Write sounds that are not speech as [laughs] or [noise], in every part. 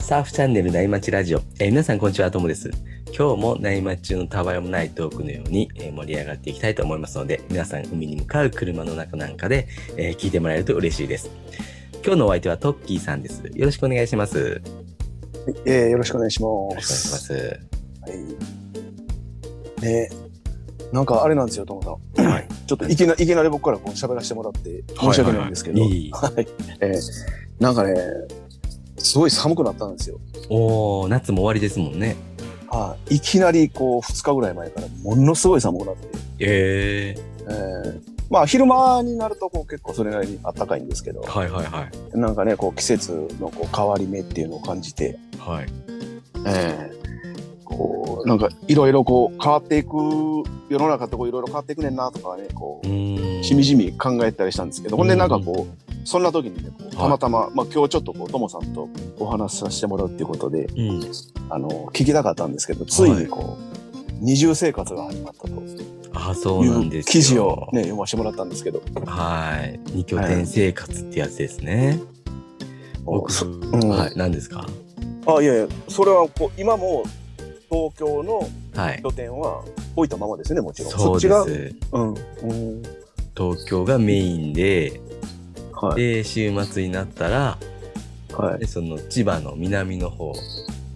サーフチャンネル内町ラジオ。えー皆さんこんにちは、ともです。今日も内町中のたわいもないトークのように、えー盛り上がっていきたいと思いますので、皆さん海に向かう車の中なんかで、えー聞いてもらえると嬉しいです。今日のお相手はトッキーさんです。よろしくお願いします。よえー、よろしくお願いしまろしくお願いします。はい。ねなんかあれなんですよ、ともさん。はい。ちょっといきな、いきなり僕からこう喋らせてもらって申し訳ないんですけど。はいはい。えー、なんかね、すごい寒くなったんですよ。おー、夏も終わりですもんね。はい。いきなりこう、2日ぐらい前からものすごい寒くなって。ええー、まあ昼間になるとこう結構それなりに暖かいんですけど、ー、はいはいはい。なんかね、こう季節のこう変わり目っていうのを感じて、はい。ええこう、なんかいろいろこう変わっていく、世の中ってこういろいろ変わっていくねんなとかね、こう。しみじみ考えたりしたんですけど、ほんでなんかこう、そんな時にね、たまたま、まあ今日ちょっとこう、ともさんとお話しさせてもらうっていうことで、うん。あの、聞きたかったんですけど、ついにこう、二重生活が始まったとあ、そうなんいうですよ。記事をね、読ませてもらったんですけど、はい。二拠点生活ってやつですね。僕、そんはい。何ですか？あ、いやいや、それはこう、今も東京のはい。拠点は置いたままですね、もちろん。そうっちが、です。うん。うん東京がメインで、はい。で、週末になったら、はい。でその千葉の南の方、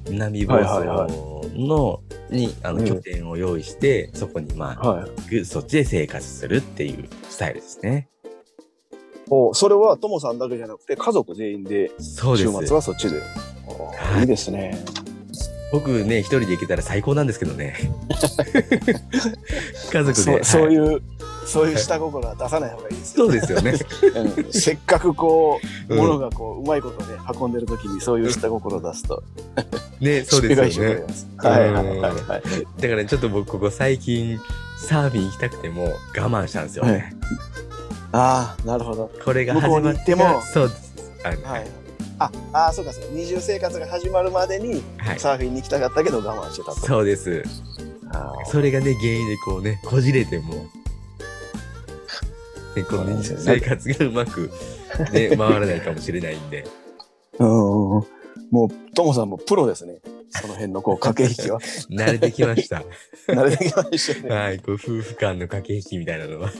南房はいはいは総の、に、あの、うん拠点を用意して、そこに、まあ、はい。ぐそっちで生活するっていうスタイルですね。おそれはともさんだけじゃなくて家族全員でそうで週末す。はそっちで。あーいいですね。僕ね、一人で行けたら最高なんですけどね。[laughs] 家族で。そうそうはいいう、そういう下心は出さない方がいいですよ。そうですよね。うんせっかくこう、うん物がこう、うまいことね、運んでる時にそういう下心を出すと、ね、そうですよね。はいはいはいはい。だからちょっと僕ここ最近サーフィン行きたくても我慢したんですよね。ああ、なるほど。これが始まってもそうです。はい。あ、あーそうかそうか。二重生活が始まるまでにはい。サーフィンに行きたかったけど我慢してたと。そうです。それがね、原因でこうね、こじれても、ね、こそうね生活がうまく、ね、[laughs] 回らないかもしれないんで。うん。もう、ともさんもプロですね。その辺のこう、駆け引きは。[laughs] 慣れてきました。[laughs] 慣れてきましたね。はい、こう夫婦間の駆け引きみたいなのは。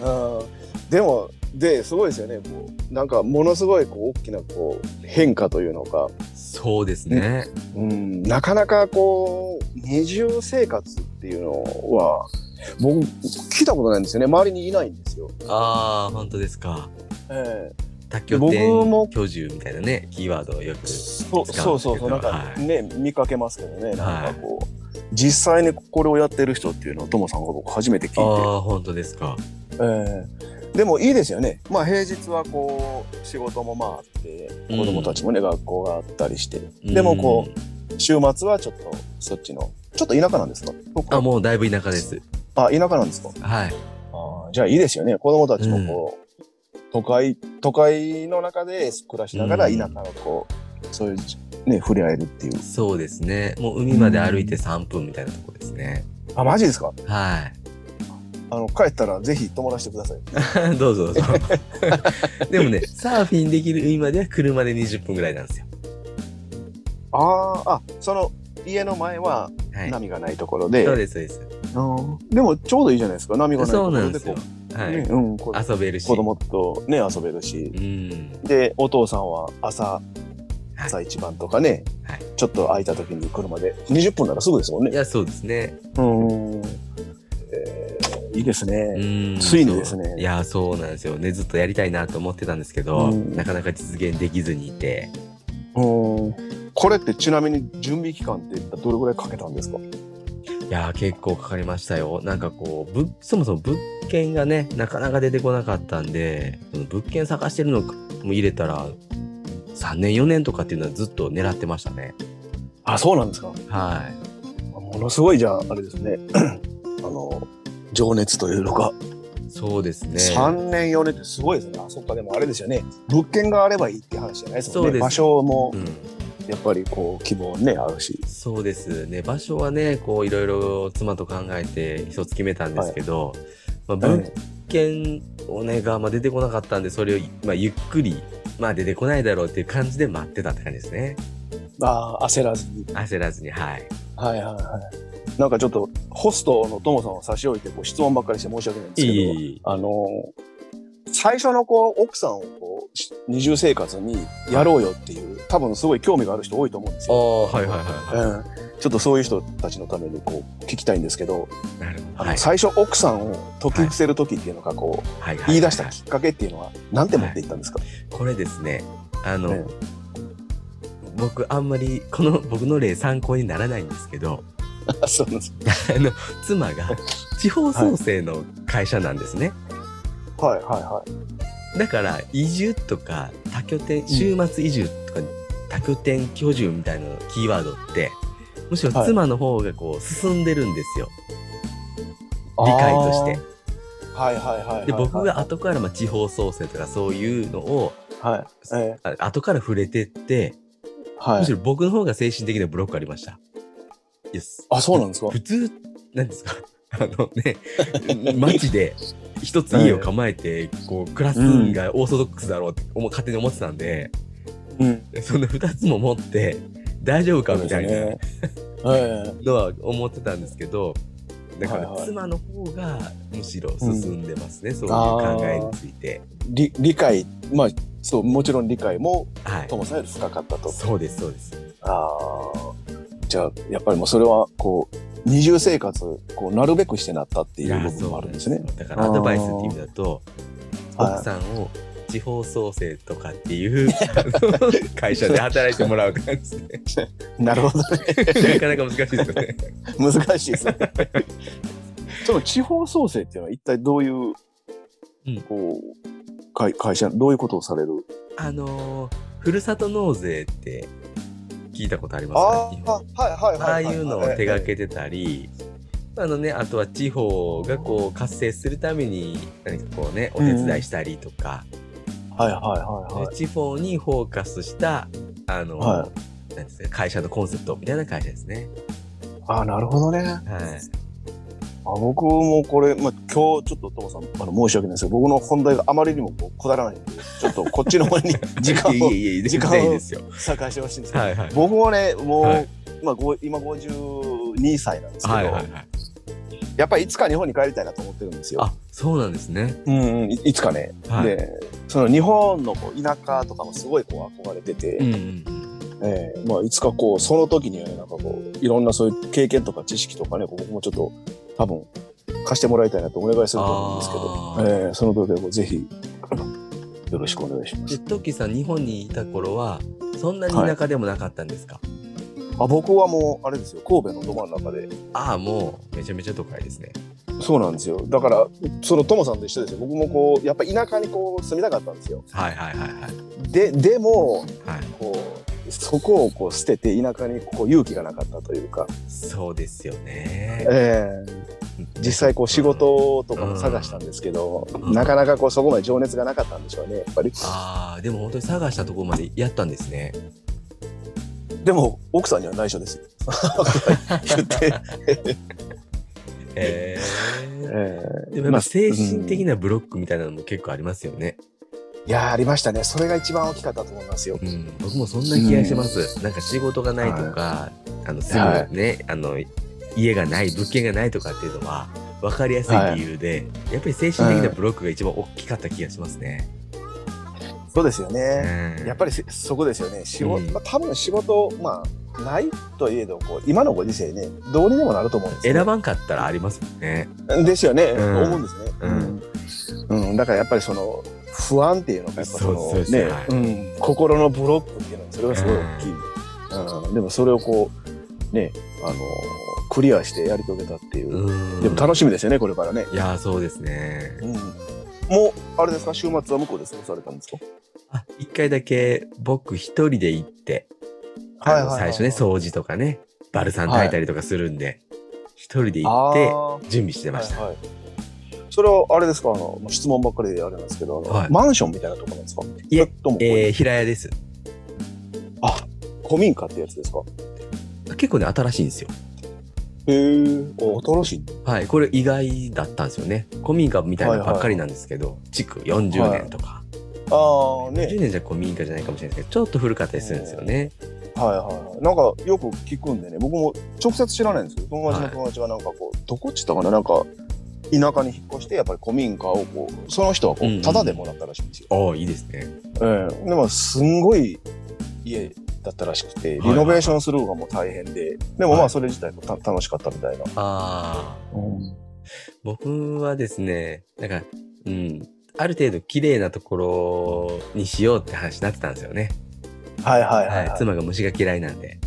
うんでも、で、すごいですよね。こう、なんか、ものすごい、こう、大きな、こう、変化というのか、そうですね。うん、なかなか、こう、二重生活っていうのは、僕、聞いたことないんですよね。周りにいないんですよ。ああ、本当ですか。え多拠点僕も居住みたいなね、キーワードをよくえそう使そうそうそう、なんかはいね、見かけますけどね。なんかこう、実際にこれをやってる人っていうのを、ともさんが僕初めて聞いて。ああ、本当ですか。ええでもいいですよね。まあ平日はこう仕事もまああってうん子供たちもね、学校があったりしてでもこう週末はちょっとそっちのちょっと田舎なんですか？うん。あ、もうだいぶ田舎です。あ田舎なんですか？はい。あじゃあいいですよね。子供たちもこう、都会都会の中で暮らしながらうん田舎のこうそういうね触れ合えるっていう。そうですね。もう海まで歩いて3分みたいなとこですね。あマジですか？はあの帰ったらぜひ泊まらせてください。い。[laughs] どうぞどうぞ。[laughs] でもね、サーフィンできる海までは車で20分ぐらいなんですよ。あーあその家の前ははい。波がないところで、そうです、そうです。うんでもちょうどいいじゃないですか波がないところでなんですよこ。はい。ねうん、こ遊べるし。子供とね遊べるしうん。でお父さんは朝はい朝一番とかね、はいちょっと空いた時に車で20分ならすぐですもんね。いや、そうですね。うん、えーいいですうね。ん。ついにですねいや、そうなんですよね。ずっとやりたいなと思ってたんですけど、うんなかなか実現できずにいて。うんこれってちなみに準備期間ってどれぐらいかけたんですか？いやー結構かかりましたよ。なんかこう、ぶそもそも物件がね、なかなか出てこなかったんで、その物件探してるのも入れたら、3年4年とかっていうのはずっと狙ってましたね。あそうなんですかはい。ものすごいじゃああれですね [clears throat] あの情熱というのか、そうですね。3年4年ってすごいですねあそっかでもあれですよね物件があればいいって話じゃないですもんそうですね場所もうん。やっぱりこう希望ねあるしそうですね。場所はね、こういろいろ妻と考えて一つ決めたんですけど、まあ、物件をねが、まあ、出てこなかったんで、それを、まあ、ゆっくり、まあ、出てこないだろうっていう感じで待ってたって感じですね。ああ、焦らずに。焦らずに、はい。はいはいはい。なんかちょっと、ホストのトモさんを差し置いて、こう質問ばっかりして申し訳ないんですけど、いい。あのー最初のこう、奥さんをこうし、二重生活にやろうよっていう、多分すごい興味がある人多いと思うんですあよ。あ、はいはいはいはうん、ちょっとそういう人たちのためにこう聞きたいんですけど、い。なるほど。あのはい。最初奥さんを解き伏せる時っていうのがこう、言い出したきっかけっていうのは何て持っていったんですか、これですね、あの、ね僕、あんまり、この僕の例参考にならないんですけど、あ [laughs] そうなんです [laughs] あの、妻が [laughs] 地方創生の会社なんですね。はいはいはい。だから、移住とか、多拠点、週末移住とか、多拠点居住みたいなキーワードって、むしろはい妻の方がこう、進んでるんですよ。理解として。はいはいはいはいはい。で、僕が後からまあ地方創生とかそういうのを、はい。えあ後から触れてって、ーはいむし。ろ僕の方が精神的なブロックありました。イエス。あ、そうなんですか？普通、なんですか？[laughs] あのね、街で一つ家を構えて、こう、暮らすんがオーソドックスだろうって思う勝手に思ってたんで、うん。その二つも持って大丈夫かみたいなね。ええのは思ってたんですけど、だからはいはい妻の方がむしろ進んでますね、そういう考えについて。理理解、まあ、そう、もちろん理解も、はいと。もさんより深かったと。そうです、そうです。ああ。じゃあ、やっぱりもうそれは、こう、二重生活、こう、なるべくしてなったっていう部分もあるんですね。だからアドバイスっていう意味だと、はい奥さんを地方創生とかっていう [laughs] 会社で働いてもらう感じですね。[laughs] なるほどね。なかなか難しいですよね。[laughs] 難しいですね。その地方創生っていうのは一体どういう、うんこう、会会社、どういうことをされる？あのーふるさと納税って聞いたことありますあか日本あ、はいはいはい。ああいうのを手掛けてたり、あのね、あとは地方がこう活性するために何かこうね、お手伝いしたりとか、はいはいはいはい。地方にフォーカスした、あの、はなんですか会社のコンセプトみたいな会社ですね。ああ、なるほどね。はい。あ僕もこれ、まあ、今日ちょっとトモさんあの申し訳ないですけど僕の本題があまりにもこうくだらないんでちょっとこっちの方に [laughs] 時間を時時間を間いいですよ。割かしてほしいんですけど、はいはい。僕もねもう、はいまあ、ご今52歳なんですけど、はいはいはい。やっぱりいつか日本に帰りたいなと思ってるんですよ。あ、そうなんですね。うんうん、いいつかね、はいでその日本のこう田舎とかもすごいこう憧れてて、うんうんうん。ええまあ、いつかこうその時にはねなんかこういろんなそういう経験とか知識とかね僕もちょっと多分貸してもらいたいなとお願いすると思うんですけあど、ええその時はこうぜひよろしくお願いしまで、す。トッキーさん、日本にいた頃は、そんなに田舎でもなかったんですか、あ僕はもうあれですよ神戸のど真ん中でああ、もう、めちゃめちゃ都会ですね。そうなんですよだからそのトモさんと一緒ですよ僕もこうやっぱり田舎にこう住みたかったんですよ。はいはいはいはい。ででもはい。こうそこをこう捨てて田舎にこう勇気がなかったというか、そうですよね。ええ実際こう仕事とかも探したんですけど、うん。なかなかこうそこまで情熱がなかったんでしょうねやっぱり。ああ、でも本当に探したところまでやったんですね。でも奥さんには内緒ですよ。[laughs] 言って、えええでもやっぱ精神的な、なブロックみたいなのも結構ありますよね。うんいやーありましたね。それが一番大きかったと思いますよ。うん、僕もそんな気がします。なんか仕事がないとか、あの、すはぐね、あの、家がない、物件がないとかっていうのは、分かりやすい理由で、やっぱり精神的なブロックが一番大きかった気がしますね。そうですよね、うん。やっぱりせそこですよね。仕事、うん。まあ、多分仕事まあないといえどこう今のご時世ねどうにでもなると思うんですよ、選ばんかったらありますもんね。ですよね、うん。思うんですね、うん。うん。だからやっぱりその不安っていうのがやっぱそのね、はい。うん、心のブロックっていうのはそれがすごい大きい、うん。でもそれをこうねあのクリアしてやり遂げたっていう、うん。でも楽しみですよねこれからね、いやー、そうですね。うん、もうあれですか？週末は向こうで過ごされたんですか？あ、一回だけ僕一人で行って、あの最初ね、掃除とかね、バルサン炊いたりとかするんで、一人で行ってあ準備してました。はいはい。それはあれですか？あの質問ばっかりであれなんですけど、はい。マンションみたいなところなんですか？いええー、平屋です。古民家ってやつですか？結構ね、新しいんですよ。へえ、お新しいね。はい、これ意外だったんですよね。古民家みたいなのばっかりなんですけど、築40年とか。ああ、ね。10年じゃ古民家じゃないかもしれないですけど、ちょっと古かったりするんですよね。はいはいはい。なんかよく聞くんでね、僕も直接知らないんですけど、友達の友達がなんかこう、どこっちったかな、なんか、田舎に引っ越して、やっぱり古民家をこう、その人はこうんうんう、タダでもらったらしいんですよ。ああ、いいですね。ええでも、すんごい家だったらしくて、リノベーションするのがもう大変で、でもまはいあ、それ自体もた楽しかったみたいな。ああ。僕はですね、なんか、うん、ある程度綺麗なところにしようって話になってたんですよね。はいはいは。はいい、はい妻が虫が嫌いなんで。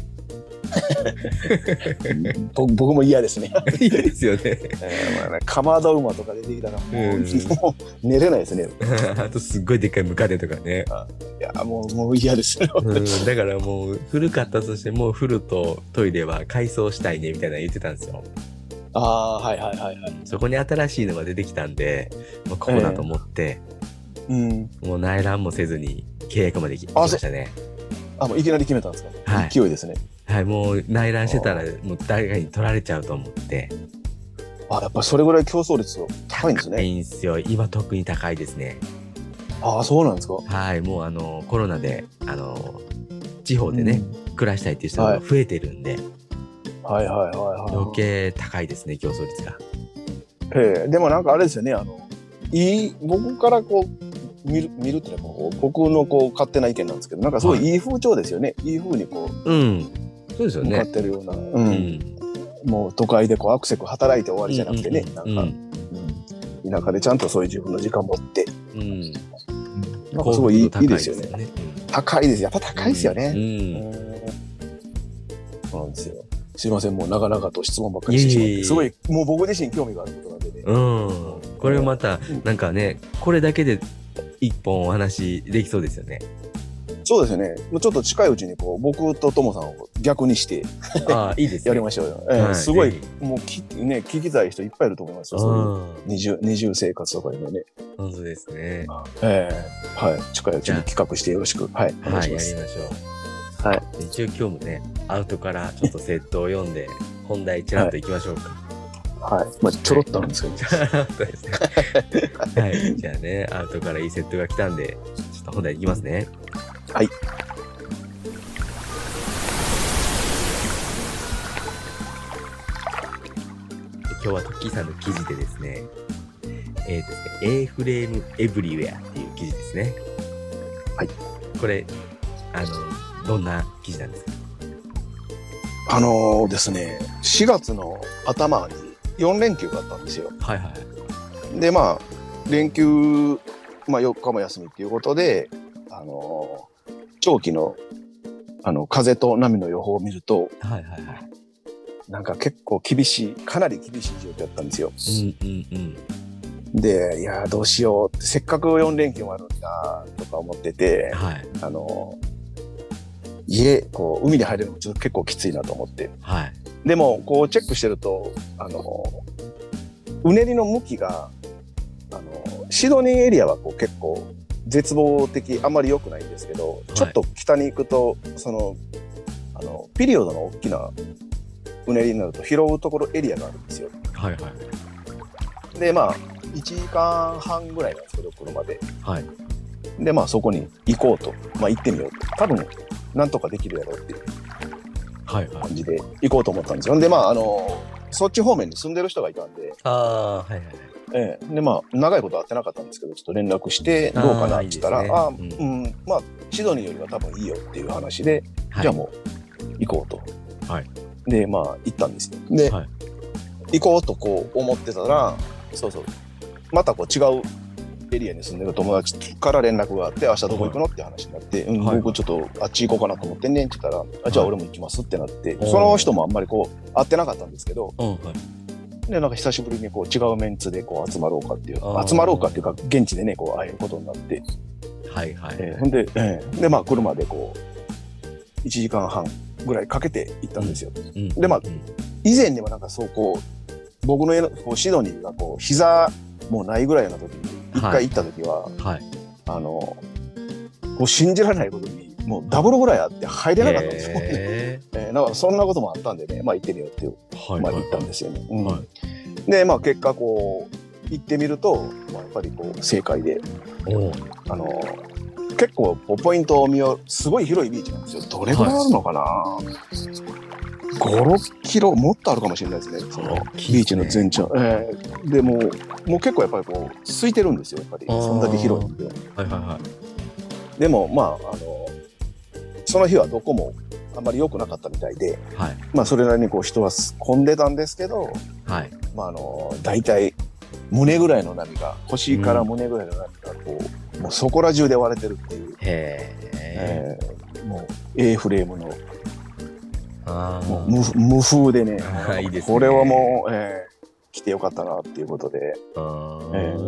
[laughs] 僕僕も嫌ですね。[laughs] いいですよね。ええまあね、かまど馬とか出てきたらもう、うんもう寝れないですね。[laughs] あとすっごいでっかいムカデとかね。いや、もう、もう嫌ですね。うん、だからもう古かったとしても風呂とトイレは改装したいねみたいなの言ってたんですよ。ああ、はいはいはいはい。そこに新しいのが出てきたんで、まあ、ここだと思って、うん。もう内覧もせずに契約まできましたね。あ、もういきなり決めたんですか、はい勢いですね。はい、もう内覧してたらもう誰かに取られちゃうと思って。あ、やっぱりそれぐらい競争率高いんです高いね。んですよ。今特に高いですね。ああ、そうなんですか。はい、もうあのコロナであの地方でね、暮らしたいっていう人が増えてるんで、はいはいはいはい。余計高いですね、競争率が。ええでもなんかあれですよね、あの、いい、僕からこう、見る、見るっていうのはこう、僕のこう、勝手な意見なんですけど、なんかすごいいい風潮ですよね。い、い風にこうん。そうですう、よ向かっね。てるような。う。うんん。もう都会でこう、アクセク働いて終わりじゃなくてね、うんなんか、うんうん田舎でちゃんとそういう自分の時間持って、うん。うん。なんかすごいいいですよね。ね。高いです。やっぱ高いですよね。うん。うんそうなんですよ。すいません、もう長々と質問ばっかりしてしまって、すごい、もう僕自身興味があることなんでね。うん。これまたうん、なんかね、これだけで一本お話できそうですよね。そうですね。もうちょっと近いうちにこう、僕とともさんを逆にしてああ、いいですね。やりましょうよ。ええはいすごいぜ、もうき、ね、聞きたい人いっぱいいると思いますよ。そういううん。二重、二重生活とかにもね。本当ですね。ええはい。近いうちに企画してよろしく。はい。お願いはい、します。やりましょう。はい。一応今日もね、アウトからちょっとセットを読んで、本題ちらっと行きましょうか。はい。まあ、ちょろっとあるんですけど。[laughs] はい。じゃあね、アウトからいいセットが来たんで、ちょっと本題いきますね。はい。今日はトッキーさんの記事でですね、えーですね、A フレームエブリウェアっていう記事ですね。はい。これ、あの、どんな記事なんですか？あのーですね、4月の頭に4連休があったんですよ。はいはい。で、まあ、連休、まあ、4日も休みっていうことで、あのー長期の、あの、風と波の予報を見ると、はいはいはい。なんか結構厳しい、かなり厳しい状況だったんですよ。うんうんうん。で、いやー、どうしようって、せっかく4連休もあるんだ、とか思ってて、はい。あのー家、こう、海に入れるのもちょっと結構きついなと思って。はい。でも、こう、チェックしてると、あのーうねりの向きが、あのーシドニーエリアはこう結構絶望的、あんまり良くないんですけど、いちょっと北に行くと、その、あの、ピリオドの大きなうねりになると拾うところエリアがあるんですよ。はいはい。で、まあ、1時間半ぐらいなんですけど、車で。はい。で、まあ、そこに行こうと。まあ、行ってみようと。多分、なんとかできるやろうっていうはいはい。感じで行こうと思ったんですよ。で、まあ、あの、そっち方面に住んでる人がいたんで、ああ、はいはいはい。ええ、で、まあ、長いこと会ってなかったんですけど、ちょっと連絡して、どうかなって言ったら、あああ、ううん、まあ、シドニーよりは多分いいよっていう話で、はい、じゃあもう、行こうと。はい。で、まあ、行ったんですよ。で、はい行こうとこう思ってたら、そうそう、またこう違うエリアに住んでる友達から連絡があって、明日どこ行くの？って話になって、うん、はい。僕ちょっとあっち行こうかなと思ってんねんって言ったら、あじゃあ俺も行きますってなって、その人もあんまりこう、会ってなかったんですけど。で、なんか久しぶりにこう違うメンツでこう集まろうかっていう集まろうかっていうか、現地でね、こう会えることになって、はいはい。えーほんで、えーで、まあ車でこう、1時間半ぐらいかけて行ったんですよ。うん。でまあうん。以前でもなんかそうこう、僕の家のこうシドニーがこう、膝もうないぐらいの時に、一はい回行った時は、はい。あの、こう信じられないことに、もうダブルぐらいあって入れなかったんですよ。へ [laughs] えーだからそんなこともあったんでね、まあ行ってみようっていう、ーはいまあはい行ったんですよね。うんはで、まあ結果こう、行ってみると、まあ、やっぱりこう正解で、あの結構ポイントを見よう、すごい広いビーチなんですよ。どれぐらいあるのかな、?5、6キロ、もっとあるかもしれないですね。そのビーチの全長。えーでもう、もう結構やっぱりこう、空いてるんですよ、やっぱり。そんだけ広いんで。はいはいはいでも、まあ、あの、その日はどこもあんまり良くなかったみたいで、はいまあ、それなりにこう人は混んでたんですけど、はいまあ、あの、大体、胸ぐらいの波が、腰から胸ぐらいの波が、こう、もうそこら中で割れてるっていう、へええーもう A フレームの、あもうー無無風でね、[laughs] いいですねこれはもう、えー来てよかったなっていうことで、あえー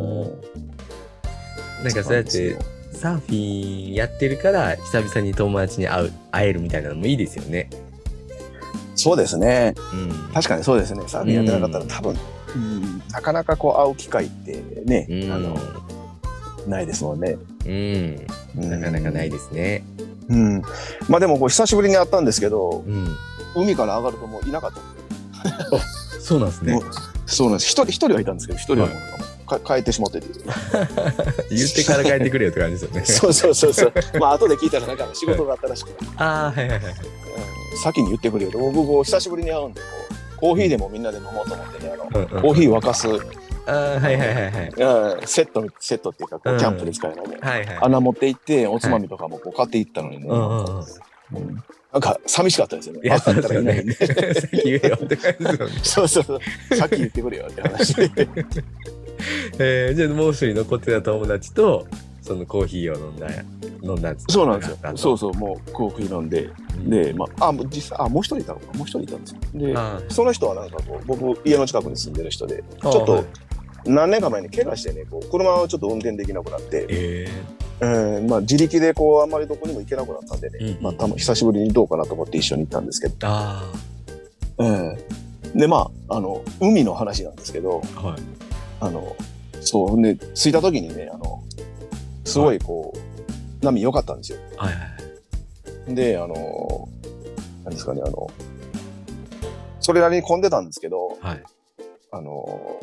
ーなんかそうやってサーフィンやってるから久々に友達に会う会えるみたいなのもいいですよね。そうですね。うん。確かにそうですね。サーフィンやってなかったら多分、うんなかなかこう会う機会ってね、うんあの、ないですもんね。うん。うんなかなかないですね。うん。まあでもこう久しぶりに会ったんですけど、うん。海から上がるともういなかった。そうなんですねそうなんです。一人、一人はいたんですけど、一人はもうか帰ってしまってて。[laughs] 言ってから帰ってくれよって感じですよね。そうそうそうそう。まあ後で聞いたらなんか仕事があったらしくて、ああ、はいはいはい。うん先に言ってくれよと。僕こう久しぶりに会うんで、こうコーヒーでもみんなで飲もうと思ってね、あの、うんうんコーヒー沸かす、うんああ、はいはいはいはい。セット、セットっていうか、こううんキャンプで使えるのね。はいはい。穴持って行って、おつまみとかもこう買っていったのにね、うんうんなんか寂しかったですよね。いや、分かったらいないんで。さっき言えよって感じですよね。そうそうそう。さっき言ってくれよって話で。[laughs] えー、じゃあもう一人残ってた友達と、そのコーヒーを飲んだ、飲んだんですそうなんですよ。そうう。そう、もうコーヒー飲んで。うんで、まあ、あ、もう実際、あ、もう一人いたのか。もう一人いたんですよ。で、あその人はなんかこう、僕、家の近くに住んでる人で、ーちょっとはい何年か前に怪我してね、こう車をちょっと運転できなくなって、ええーまあ自力でこう、あんまりどこにも行けなくなったんでね、うんうんまあ、たま久しぶりにどうかなと思って一緒に行ったんですけど、ー、あえーで、まあ、あの、海の話なんですけど、あ、はい。あの、そう、ね、着いた時にね、あの、すごいこう、波良かったんですよ。はいはい。で、あの、なんですかね、あの、それなりに混んでたんですけど、はい。あの、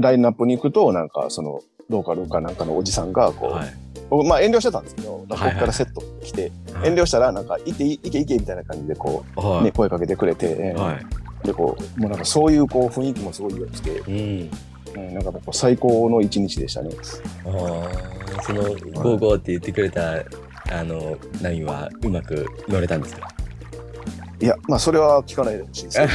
ラインナップに行くと、なんか、その、ローカルかなんかのおじさんが、こう、はい。僕まあ遠慮してたんですけど、ここからセット来て、はい遠慮したら、なんか、行って、行け行けみたいな感じで、こう、はい。ね、声かけてくれて、えーはい。で、こう、もうなんかそういう、こう、雰囲気もすごい良くて、うん。うん、なんかもう最高の一日でしたね。ああ、その、ゴーゴーって言ってくれた、あの、波はうまく乗れたんですか？いや、まあ、それは聞かないでほしいですけ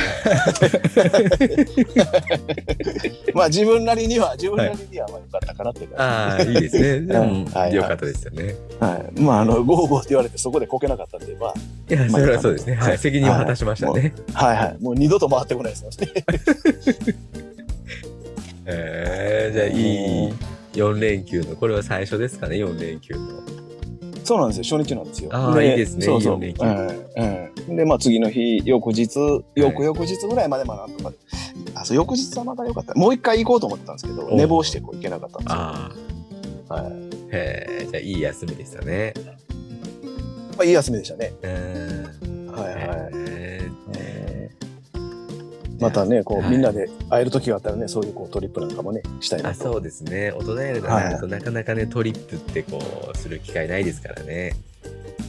ど、[laughs] まあ、自分なりには、自分なりには、まあ、良かったかなってああ、いいですね。[laughs] でも、はいよかったですよね。はい。まあ、あの、ゴーゴーって言われて、そこでこけなかったんで、まあ、いや、まあそれはそうですね。はいはい。責任を果たしましたね。はいはい。もう二度と回ってこないですよね。[laughs] えー、じゃあ、いい4連休の、これは最初ですかね、4連休の。そうなんですよ。初日なんですよ。あーいいですねそうそう。四連休うんうんで、まあ次の日、翌日、翌々日ぐらいまでまあなんとか、あ、そう、翌日はまだ良かった。もう一回行こうと思ってたんですけど、お寝坊してこう行けなかったんですよ。ああ。はい。へえ、じゃあ、いい休みでしたね。まあいい休みでしたね。うん。はいはい。へえーまたね、こう、はいみんなで会える時があったらね、そういうこうトリップなんかもね、したいなと。そうですね。大人やるとなると、なかなかね、トリップってこう、する機会ないですからね。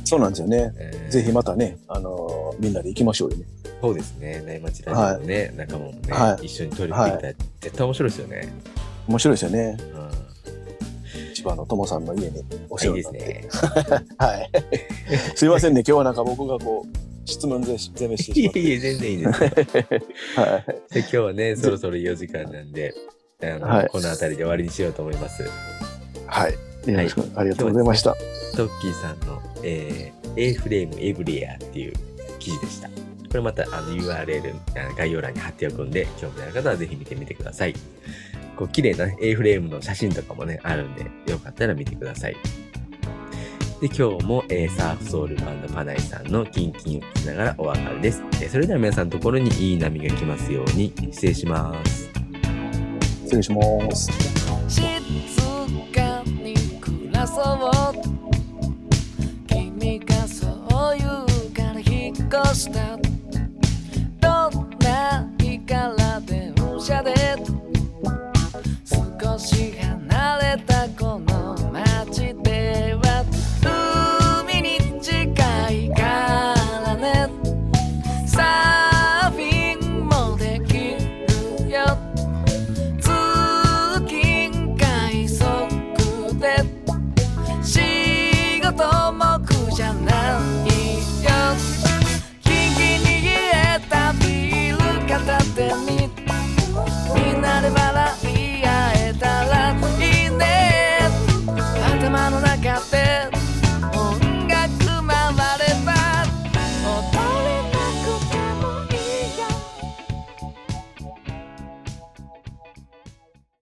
そうなんですよね。えーぜひまたね、あのーみんなで行きましょうよね。そうですね。内町ラジオのね、仲間もね、は一緒にトリップ行ったら、絶対面白いですよね。面白いですよね。う千葉の友さんの家におん。世いい話になって。ですね。[laughs] はい。[laughs] すいませんね、今日はなんか僕がこう、質問ぜ攻めしてしまって。いえいえ、全然いいです。[laughs] はい。で今日はね、そろそろ4時間なんで、あのはいこの辺りで終わりにしようと思います。はい。よろしく、ありがとうございました。トッキーさんの、えー、A フレームエブリアっていう記事でした。これまたあの URL 概要欄に貼っておくんで、興味のある方はぜひ見てみてください。こう綺麗な、ね、A フレームの写真とかもね、あるんで、よかったら見てください。で今日も、えー、サーフソウルバンドパナイさんのキンキンを聞きながらお別れです、えー、それでは皆さんのところにいい波が来ますように失礼します。失礼します。静かに暮らそう。君がそう言うから引っ越した。どんな日から電車で？少し